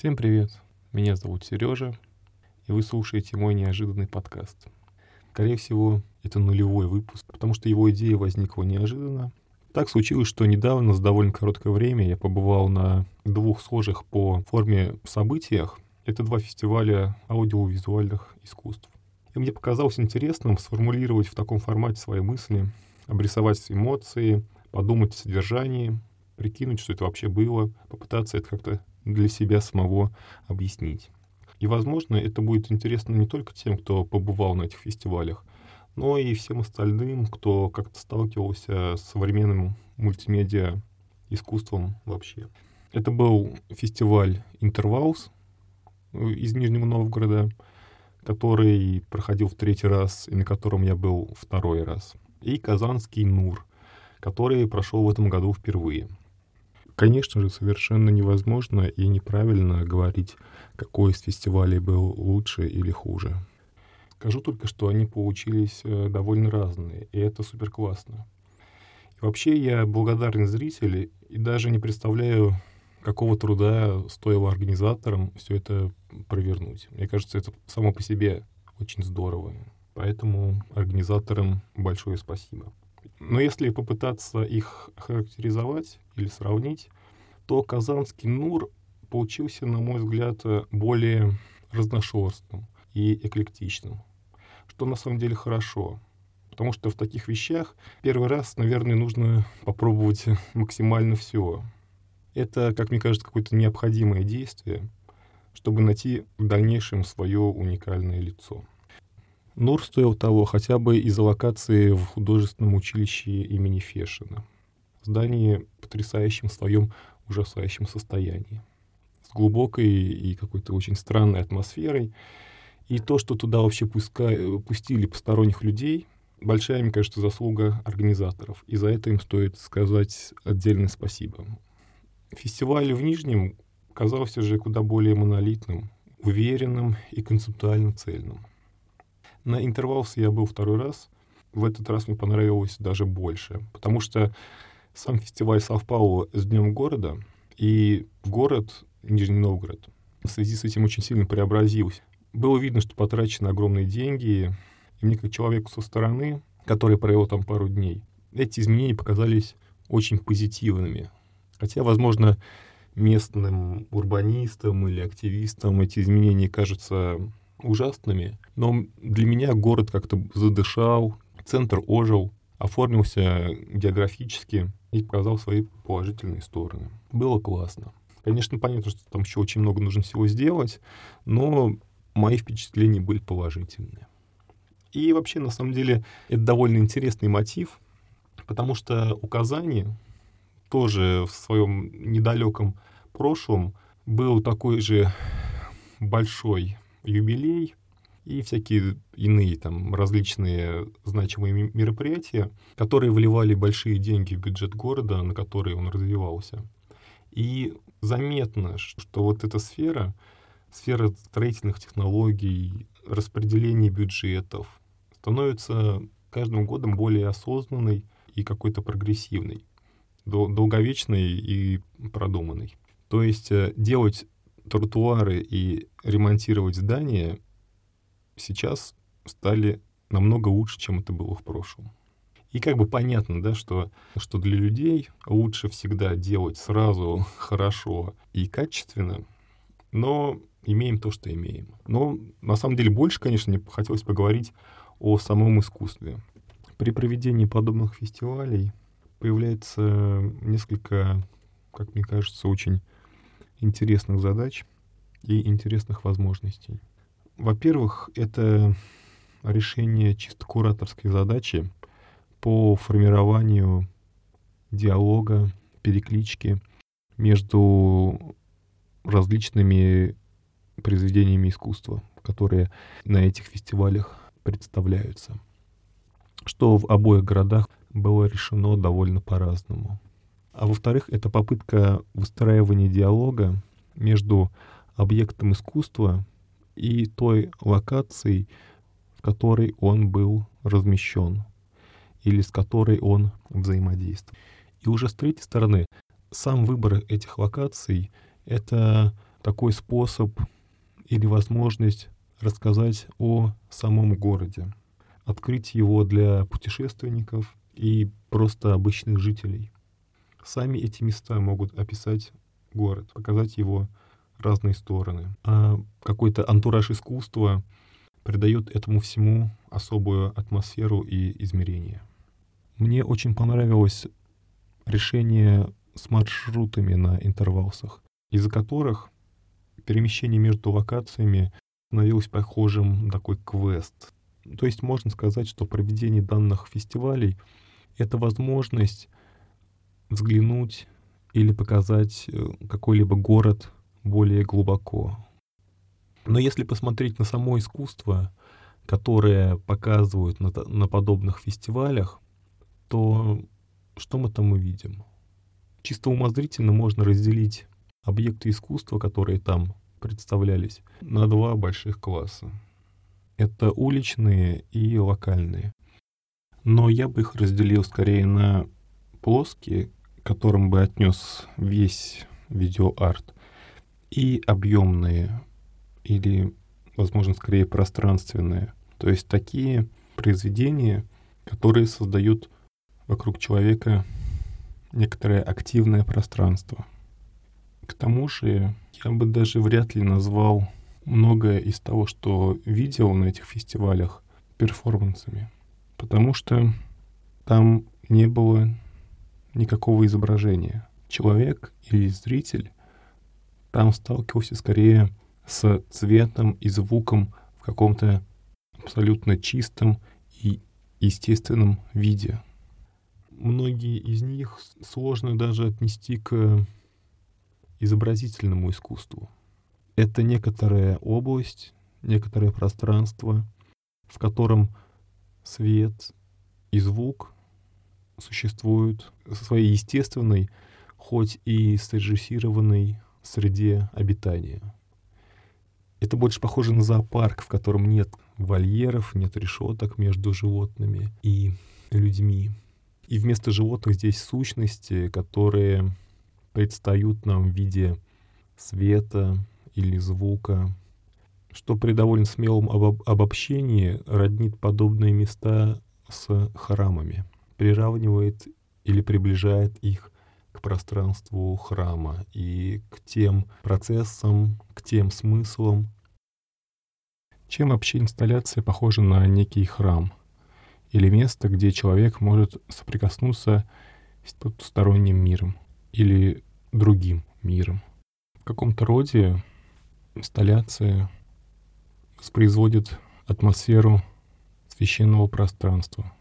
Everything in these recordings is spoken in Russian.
Всем привет! Меня зовут Сережа, и вы слушаете мой неожиданный подкаст. Скорее всего, это нулевой выпуск, потому что его идея возникла неожиданно. Так случилось, что недавно, за довольно короткое время, я побывал на двух схожих по форме событиях. Это два фестиваля аудиовизуальных искусств. И мне показалось интересным сформулировать в таком формате свои мысли, обрисовать эмоции, подумать о содержании, прикинуть, что это вообще было, попытаться это как-то для себя самого объяснить. И, возможно, это будет интересно не только тем, кто побывал на этих фестивалях, но и всем остальным, кто как-то сталкивался с современным мультимедиа искусством вообще. Это был фестиваль «Интервалс» из Нижнего Новгорода, который проходил в третий раз и на котором я был второй раз. И «Казанский Нур», который прошел в этом году впервые — Конечно же, совершенно невозможно и неправильно говорить, какой из фестивалей был лучше или хуже. Скажу только, что они получились э, довольно разные, и это супер классно. И вообще я благодарен зрителям и даже не представляю, какого труда стоило организаторам все это провернуть. Мне кажется, это само по себе очень здорово. Поэтому организаторам большое спасибо. Но если попытаться их характеризовать или сравнить, то казанский НУР получился, на мой взгляд, более разношерстным и эклектичным, что на самом деле хорошо. Потому что в таких вещах первый раз, наверное, нужно попробовать максимально все. Это, как мне кажется, какое-то необходимое действие, чтобы найти в дальнейшем свое уникальное лицо. Нур стоил того хотя бы из-за локации в художественном училище имени Фешина. Здание в своем ужасающем состоянии. С глубокой и какой-то очень странной атмосферой. И то, что туда вообще пуска... пустили посторонних людей, большая, мне кажется, заслуга организаторов. И за это им стоит сказать отдельное спасибо. Фестиваль в Нижнем казался же куда более монолитным, уверенным и концептуально цельным. На интервалсе я был второй раз. В этот раз мне понравилось даже больше, потому что сам фестиваль совпал с Днем города, и город Нижний Новгород в связи с этим очень сильно преобразился. Было видно, что потрачены огромные деньги, и мне как человеку со стороны, который провел там пару дней, эти изменения показались очень позитивными. Хотя, возможно, местным урбанистам или активистам эти изменения кажутся ужасными, но для меня город как-то задышал, центр ожил, оформился географически и показал свои положительные стороны. Было классно. Конечно, понятно, что там еще очень много нужно всего сделать, но мои впечатления были положительные. И вообще, на самом деле, это довольно интересный мотив, потому что у Казани тоже в своем недалеком прошлом был такой же большой юбилей и всякие иные там различные значимые мероприятия, которые вливали большие деньги в бюджет города, на который он развивался. И заметно, что вот эта сфера, сфера строительных технологий, распределения бюджетов, становится каждым годом более осознанной и какой-то прогрессивной, долговечной и продуманной. То есть э, делать тротуары и ремонтировать здания сейчас стали намного лучше, чем это было в прошлом. И как бы понятно, да, что, что для людей лучше всегда делать сразу хорошо и качественно, но имеем то, что имеем. Но на самом деле больше, конечно, мне хотелось поговорить о самом искусстве. При проведении подобных фестивалей появляется несколько, как мне кажется, очень интересных задач и интересных возможностей. Во-первых, это решение чисто кураторской задачи по формированию диалога, переклички между различными произведениями искусства, которые на этих фестивалях представляются. Что в обоих городах было решено довольно по-разному. А во-вторых, это попытка выстраивания диалога между объектом искусства и той локацией, в которой он был размещен или с которой он взаимодействует. И уже с третьей стороны, сам выбор этих локаций — это такой способ или возможность рассказать о самом городе, открыть его для путешественников и просто обычных жителей. Сами эти места могут описать город, показать его разные стороны. А какой-то антураж искусства придает этому всему особую атмосферу и измерение. Мне очень понравилось решение с маршрутами на интервалсах, из-за которых перемещение между локациями становилось похожим на такой квест. То есть можно сказать, что проведение данных фестивалей — это возможность взглянуть или показать э, какой-либо город более глубоко. Но если посмотреть на само искусство, которое показывают на, на подобных фестивалях, то что мы там увидим? Чисто умозрительно можно разделить объекты искусства, которые там представлялись, на два больших класса. Это уличные и локальные. Но я бы их разделил скорее на плоские, которым бы отнес весь видеоарт, и объемные, или, возможно, скорее пространственные. То есть такие произведения, которые создают вокруг человека некоторое активное пространство. К тому же я бы даже вряд ли назвал многое из того, что видел на этих фестивалях, перформансами. Потому что там не было никакого изображения. Человек или зритель там сталкивался скорее с цветом и звуком в каком-то абсолютно чистом и естественном виде. Многие из них сложно даже отнести к изобразительному искусству. Это некоторая область, некоторое пространство, в котором свет и звук существуют в своей естественной, хоть и срежиссированной среде обитания. Это больше похоже на зоопарк, в котором нет вольеров, нет решеток между животными и людьми. И вместо животных здесь сущности, которые предстают нам в виде света или звука, что при довольно смелом обоб обобщении роднит подобные места с храмами, приравнивает или приближает их к пространству храма и к тем процессам, к тем смыслам. Чем вообще инсталляция похожа на некий храм или место, где человек может соприкоснуться с потусторонним миром или другим миром. В каком-то роде инсталляция воспроизводит атмосферу священного пространства —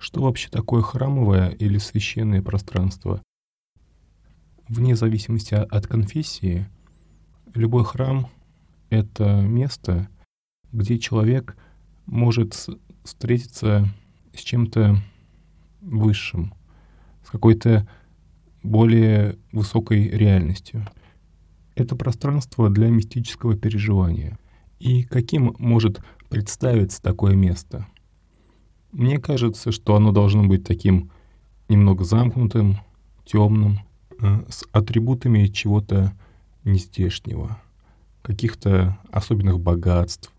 что вообще такое храмовое или священное пространство? Вне зависимости от конфессии, любой храм — это место, где человек может встретиться с чем-то высшим, с какой-то более высокой реальностью. Это пространство для мистического переживания. И каким может представиться такое место — мне кажется, что оно должно быть таким немного замкнутым, темным, э, с атрибутами чего-то нездешнего, каких-то особенных богатств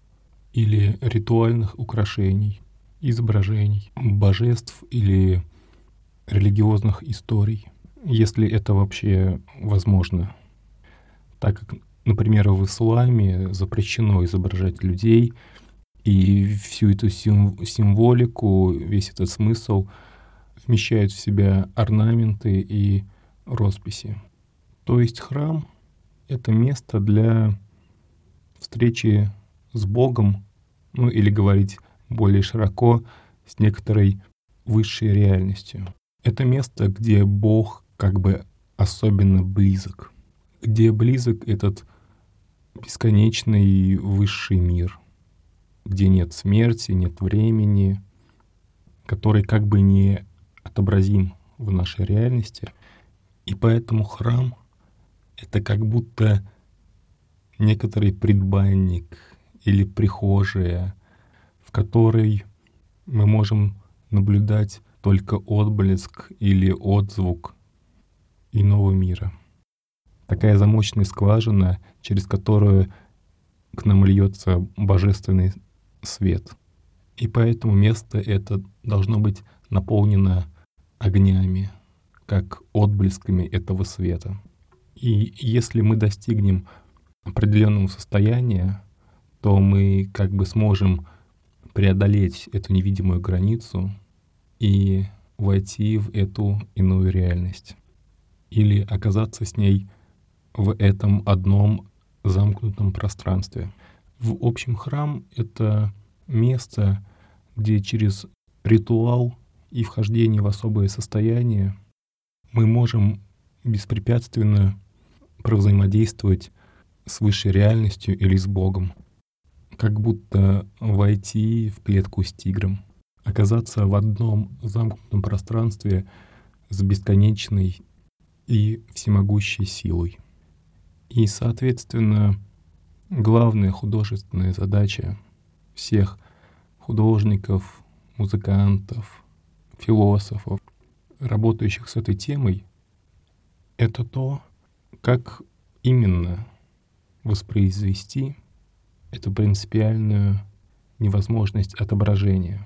или ритуальных украшений, изображений, божеств или религиозных историй, если это вообще возможно. Так как, например, в исламе запрещено изображать людей — и всю эту сим символику, весь этот смысл вмещает в себя орнаменты и росписи. То есть храм — это место для встречи с Богом, ну или говорить более широко, с некоторой высшей реальностью. Это место, где Бог как бы особенно близок, где близок этот бесконечный высший мир — где нет смерти, нет времени, который как бы не отобразим в нашей реальности. И поэтому храм — это как будто некоторый предбанник или прихожая, в которой мы можем наблюдать только отблеск или отзвук иного мира. такая замочная скважина, через которую к нам льется божественный свет. И поэтому место это должно быть наполнено огнями, как отблесками этого света. И если мы достигнем определенного состояния, то мы как бы сможем преодолеть эту невидимую границу и войти в эту иную реальность. Или оказаться с ней в этом одном замкнутом пространстве. В общем, храм — это место, где через ритуал и вхождение в особое состояние мы можем беспрепятственно провзаимодействовать с высшей реальностью или с Богом. Как будто войти в клетку с тигром, оказаться в одном замкнутом пространстве с бесконечной и всемогущей силой. И, соответственно, главная художественная задача всех художников, музыкантов, философов, работающих с этой темой, это то, как именно воспроизвести эту принципиальную невозможность отображения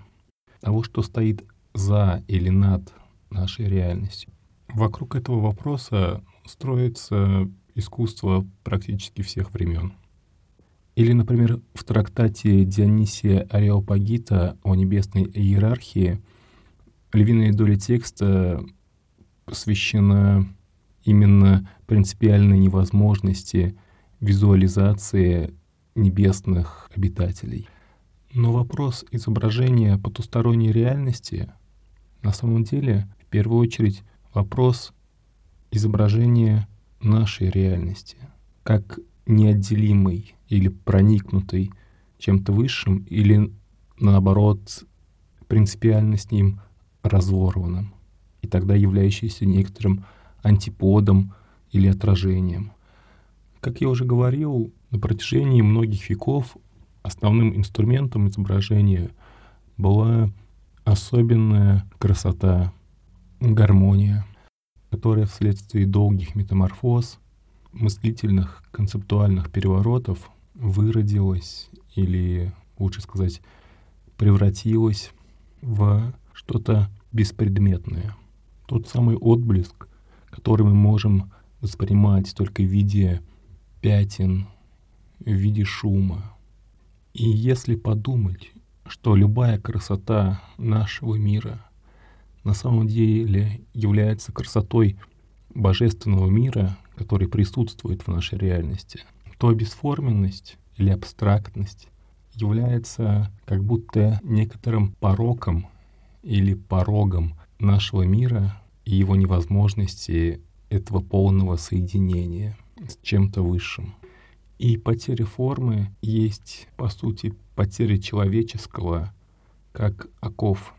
того, что стоит за или над нашей реальностью. Вокруг этого вопроса строится искусство практически всех времен. Или, например, в трактате Дионисия Ареопагита о небесной иерархии львиная доля текста посвящена именно принципиальной невозможности визуализации небесных обитателей. Но вопрос изображения потусторонней реальности на самом деле в первую очередь вопрос изображения нашей реальности как неотделимой или проникнутой чем-то высшим или наоборот принципиально с ним разорванным и тогда являющийся некоторым антиподом или отражением. Как я уже говорил, на протяжении многих веков основным инструментом изображения была особенная красота, гармония, которая вследствие долгих метаморфоз, мыслительных концептуальных переворотов выродилась или, лучше сказать, превратилась в что-то беспредметное. Тот самый отблеск, который мы можем воспринимать только в виде пятен, в виде шума. И если подумать, что любая красота нашего мира на самом деле является красотой божественного мира, который присутствует в нашей реальности, то бесформенность или абстрактность является как будто некоторым пороком или порогом нашего мира и его невозможности этого полного соединения с чем-то высшим. И потеря формы есть, по сути, потеря человеческого, как оков.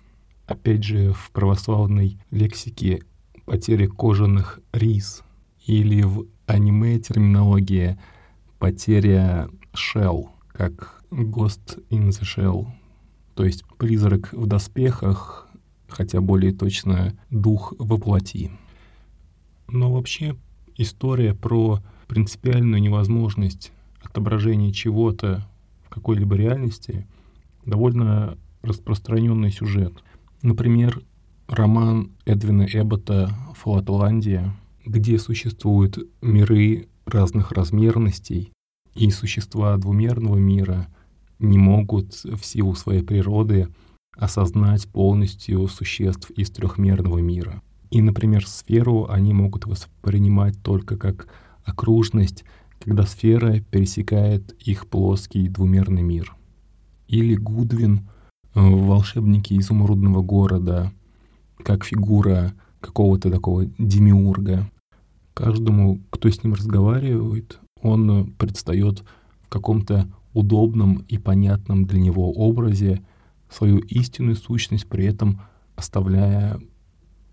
Опять же, в православной лексике потеря кожаных рис или в аниме терминологии потеря shell, как ghost in the shell, то есть призрак в доспехах, хотя более точно дух воплоти. Но вообще история про принципиальную невозможность отображения чего-то в какой-либо реальности довольно распространенный сюжет. Например, роман Эдвина Эббота «Фалатландия», где существуют миры разных размерностей, и существа двумерного мира не могут в силу своей природы осознать полностью существ из трехмерного мира. И, например, сферу они могут воспринимать только как окружность, когда сфера пересекает их плоский двумерный мир. Или Гудвин в э, «Волшебнике изумрудного города», как фигура какого-то такого демиурга. Каждому, кто с ним разговаривает, он предстает в каком-то удобном и понятном для него образе свою истинную сущность, при этом оставляя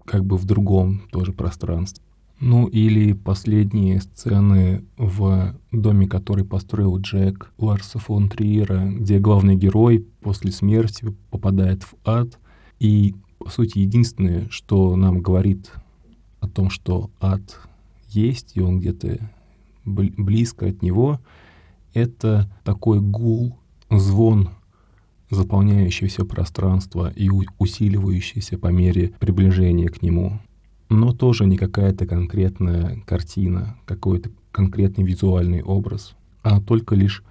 как бы в другом тоже пространстве. Ну или последние сцены в доме, который построил Джек Ларса фон Триера, где главный герой после смерти попадает в ад. И, по сути, единственное, что нам говорит о том, что ад есть, и он где-то близко от него, это такой гул, звон заполняющий все пространство и усиливающийся по мере приближения к нему. Но тоже не какая-то конкретная картина, какой-то конкретный визуальный образ, а только лишь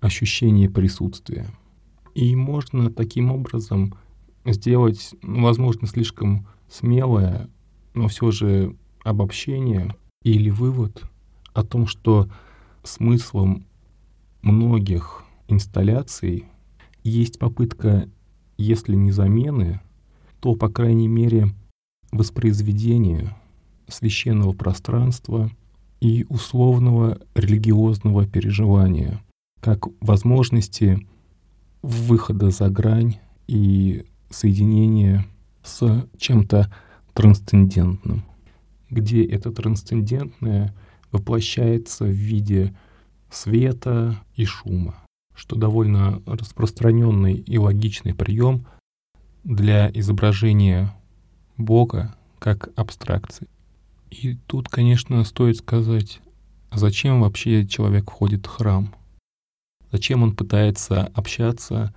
ощущение присутствия. И можно таким образом сделать, ну, возможно, слишком смелое, но все же обобщение или вывод о том, что смыслом многих инсталляций есть попытка, если не замены, то, по крайней мере, воспроизведения священного пространства и условного религиозного переживания, как возможности выхода за грань и соединения с чем-то трансцендентным, где это трансцендентное воплощается в виде света и шума, что довольно распространенный и логичный прием для изображения Бога как абстракции. И тут, конечно, стоит сказать, зачем вообще человек входит в храм? Зачем он пытается общаться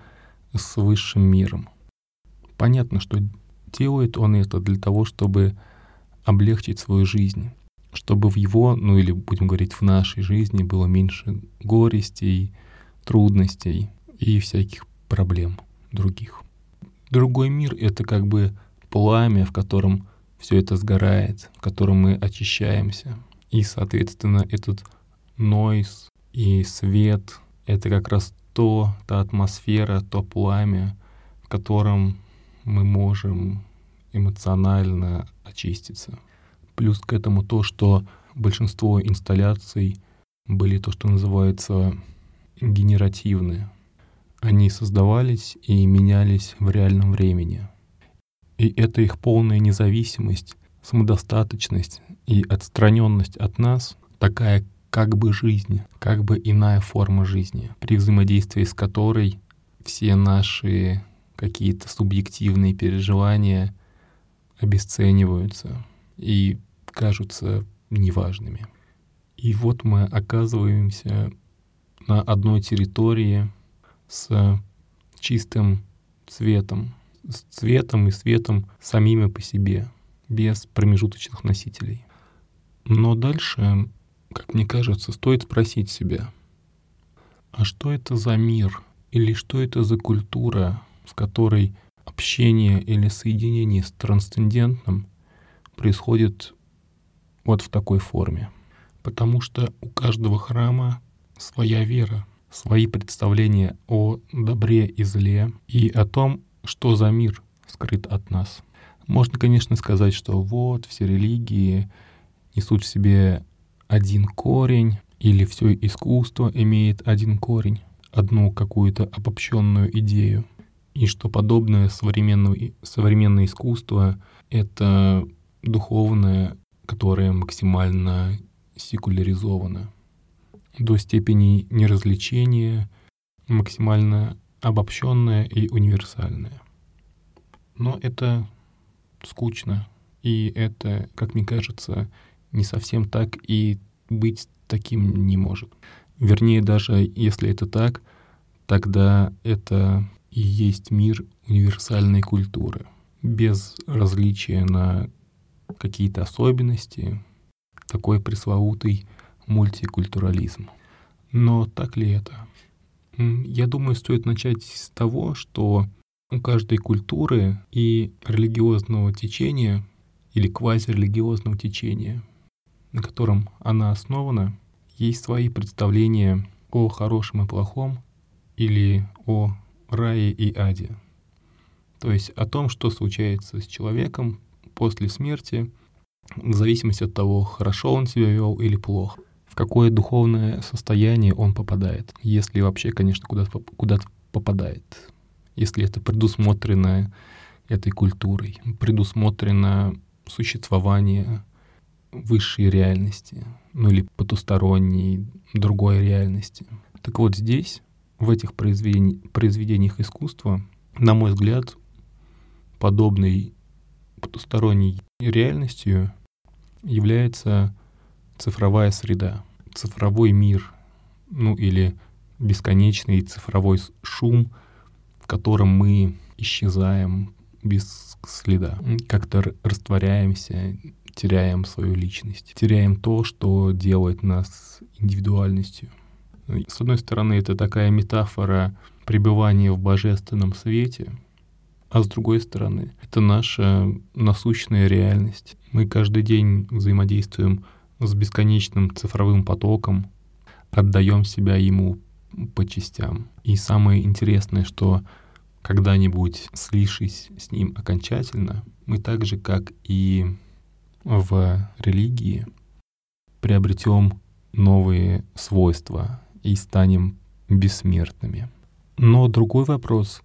с высшим миром? Понятно, что делает он это для того, чтобы облегчить свою жизнь, чтобы в его, ну или будем говорить, в нашей жизни было меньше горестей, трудностей и всяких проблем других. Другой мир — это как бы пламя, в котором все это сгорает, в котором мы очищаемся. И, соответственно, этот нойз и свет — это как раз то, та атмосфера, то пламя, в котором мы можем эмоционально очиститься. Плюс к этому то, что большинство инсталляций были то, что называется генеративные. Они создавались и менялись в реальном времени — и это их полная независимость, самодостаточность и отстраненность от нас, такая как бы жизнь, как бы иная форма жизни, при взаимодействии с которой все наши какие-то субъективные переживания обесцениваются и кажутся неважными. И вот мы оказываемся на одной территории с чистым цветом, с цветом и светом самими по себе, без промежуточных носителей. Но дальше, как мне кажется, стоит спросить себя, а что это за мир или что это за культура, с которой общение или соединение с трансцендентным происходит вот в такой форме. Потому что у каждого храма своя вера, свои представления о добре и зле и о том, что за мир скрыт от нас. Можно, конечно, сказать, что вот все религии несут в себе один корень, или все искусство имеет один корень, одну какую-то обобщенную идею, и что подобное современное, современное искусство — это духовное, которое максимально секуляризовано до степени неразличения, максимально обобщенное и универсальное. Но это скучно, и это, как мне кажется, не совсем так и быть таким не может. Вернее, даже если это так, тогда это и есть мир универсальной культуры, без различия на какие-то особенности, такой пресловутый мультикультурализм. Но так ли это? Я думаю, стоит начать с того, что у каждой культуры и религиозного течения или квазирелигиозного течения, на котором она основана, есть свои представления о хорошем и плохом или о рае и аде. То есть о том, что случается с человеком после смерти, в зависимости от того, хорошо он себя вел или плохо в какое духовное состояние он попадает, если вообще, конечно, куда-то куда попадает, если это предусмотрено этой культурой, предусмотрено существование высшей реальности, ну или потусторонней, другой реальности. Так вот здесь, в этих произведени произведениях искусства, на мой взгляд, подобной потусторонней реальностью является цифровая среда. цифровой мир, ну или бесконечный цифровой шум, в котором мы исчезаем без следа, как-то растворяемся, теряем свою личность, теряем то, что делает нас индивидуальностью. С одной стороны, это такая метафора пребывания в божественном свете, а с другой стороны, это наша насущная реальность. Мы каждый день взаимодействуем с бесконечным цифровым потоком, отдаем себя ему по частям. И самое интересное, что когда-нибудь слившись с ним окончательно, мы так же, как и в религии, приобретем новые свойства и станем бессмертными. Но другой вопрос,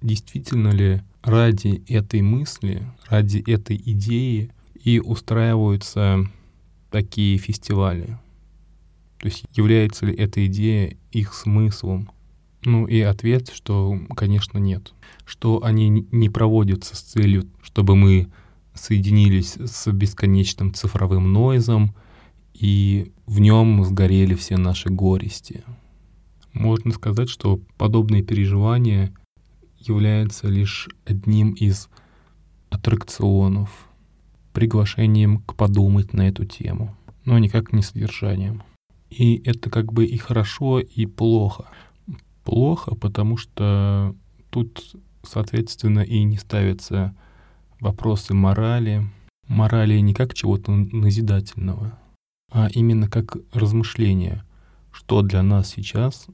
действительно ли ради этой мысли, ради этой идеи и устраиваются такие фестивали? То есть является ли эта идея их смыслом? Ну и ответ, что, конечно, нет. Что они не проводятся с целью, чтобы мы соединились с бесконечным цифровым нойзом, и в нем сгорели все наши горести. Можно сказать, что подобные переживания являются лишь одним из аттракционов, приглашением к подумать на эту тему, но никак не содержанием. И это как бы и хорошо, и плохо. Плохо, потому что тут, соответственно, и не ставятся вопросы морали. Морали не как чего-то назидательного, а именно как размышления, что для нас сейчас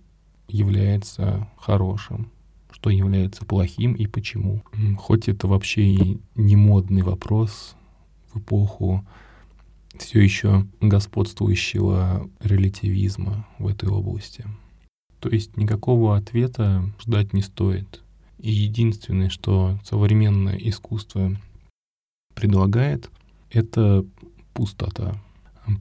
является хорошим, что является плохим и почему. Хоть это вообще и не модный вопрос в эпоху все еще господствующего релятивизма в этой области. То есть никакого ответа ждать не стоит. И единственное, что современное искусство предлагает, это пустота.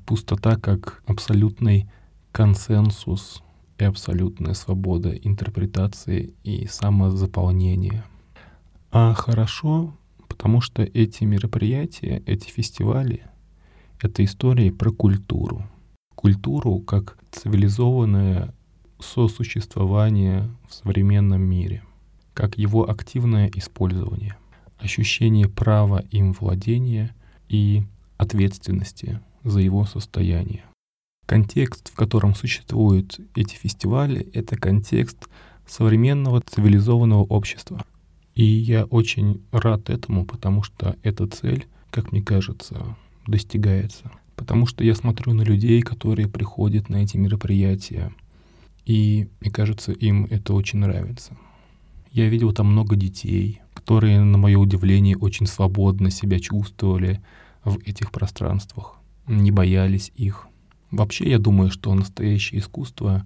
Пустота как абсолютный консенсус и абсолютная свобода интерпретации и самозаполнения. А хорошо, потому что эти мероприятия, эти фестивали — это истории про культуру. Культуру как цивилизованное сосуществование в современном мире, как его активное использование, ощущение права им владения и ответственности за его состояние. Контекст, в котором существуют эти фестивали, это контекст современного цивилизованного общества. И я очень рад этому, потому что эта цель, как мне кажется, достигается. Потому что я смотрю на людей, которые приходят на эти мероприятия, и мне кажется, им это очень нравится. Я видел там много детей, которые, на мое удивление, очень свободно себя чувствовали в этих пространствах, не боялись их. Вообще, я думаю, что настоящее искусство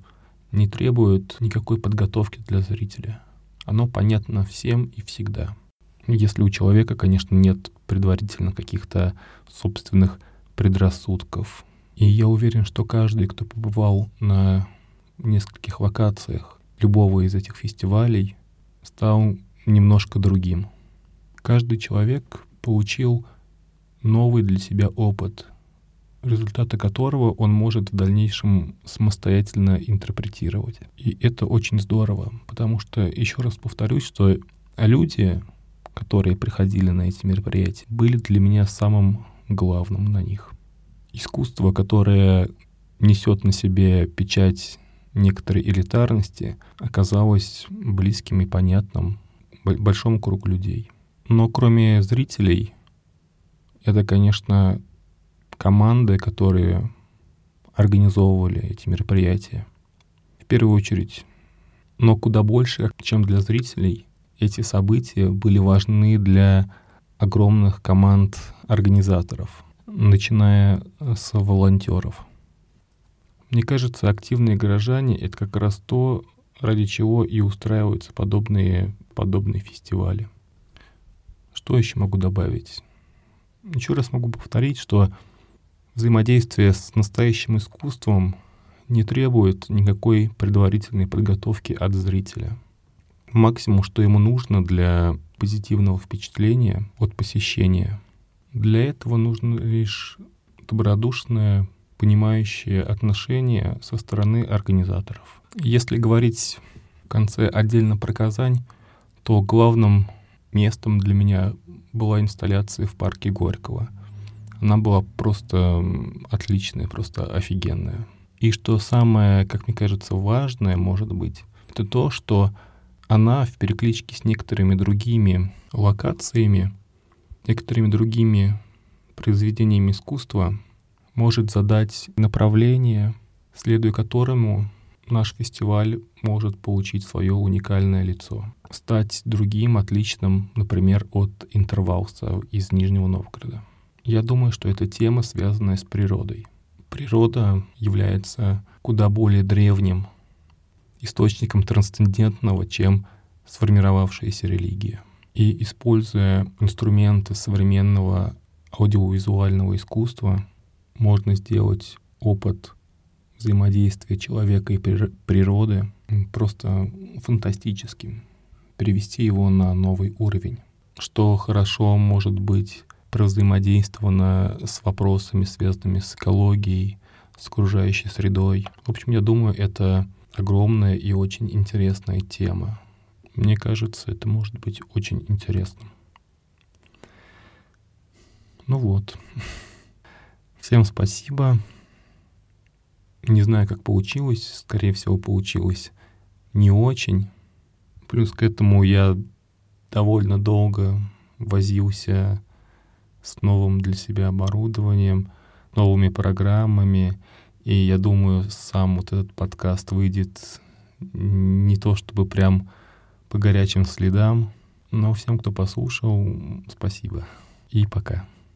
не требует никакой подготовки для зрителя. Оно понятно всем и всегда. Если у человека, конечно, нет предварительно каких-то собственных предрассудков. И я уверен, что каждый, кто побывал на нескольких локациях любого из этих фестивалей стал немножко другим. Каждый человек получил новый для себя опыт, результаты которого он может в дальнейшем самостоятельно интерпретировать. И это очень здорово, потому что, еще раз повторюсь, что люди, которые приходили на эти мероприятия, были для меня самым главным на них. Искусство, которое несет на себе печать некоторой элитарности оказалось близким и понятным большому кругу людей. Но кроме зрителей, это, конечно, команды, которые организовывали эти мероприятия. В первую очередь, но куда больше, чем для зрителей, эти события были важны для огромных команд организаторов, начиная с волонтеров. Мне кажется, активные горожане — это как раз то, ради чего и устраиваются подобные, подобные фестивали. Что еще могу добавить? Еще раз могу повторить, что взаимодействие с настоящим искусством не требует никакой предварительной подготовки от зрителя. Максимум, что ему нужно для позитивного впечатления от посещения, для этого нужно лишь добродушное понимающее отношение со стороны организаторов. Если говорить в конце отдельно про Казань, то главным местом для меня была инсталляция в парке Горького. Она была просто отличная, просто офигенная. И что самое, как мне кажется, важное, может быть, это то, что она в перекличке с некоторыми другими локациями, некоторыми другими произведениями искусства может задать направление, следуя которому наш фестиваль может получить свое уникальное лицо, стать другим, отличным, например, от интервалса из Нижнего Новгорода. Я думаю, что эта тема, связанная с природой. Природа является куда более древним источником трансцендентного, чем сформировавшаяся религия. И используя инструменты современного аудиовизуального искусства, можно сделать опыт взаимодействия человека и природы просто фантастическим, перевести его на новый уровень. Что хорошо может быть провзаимодействовано с вопросами, связанными с экологией, с окружающей средой. В общем, я думаю, это огромная и очень интересная тема. Мне кажется, это может быть очень интересным. Ну вот. Всем спасибо. Не знаю, как получилось. Скорее всего, получилось не очень. Плюс к этому я довольно долго возился с новым для себя оборудованием, новыми программами. И я думаю, сам вот этот подкаст выйдет не то чтобы прям по горячим следам. Но всем, кто послушал, спасибо. И пока.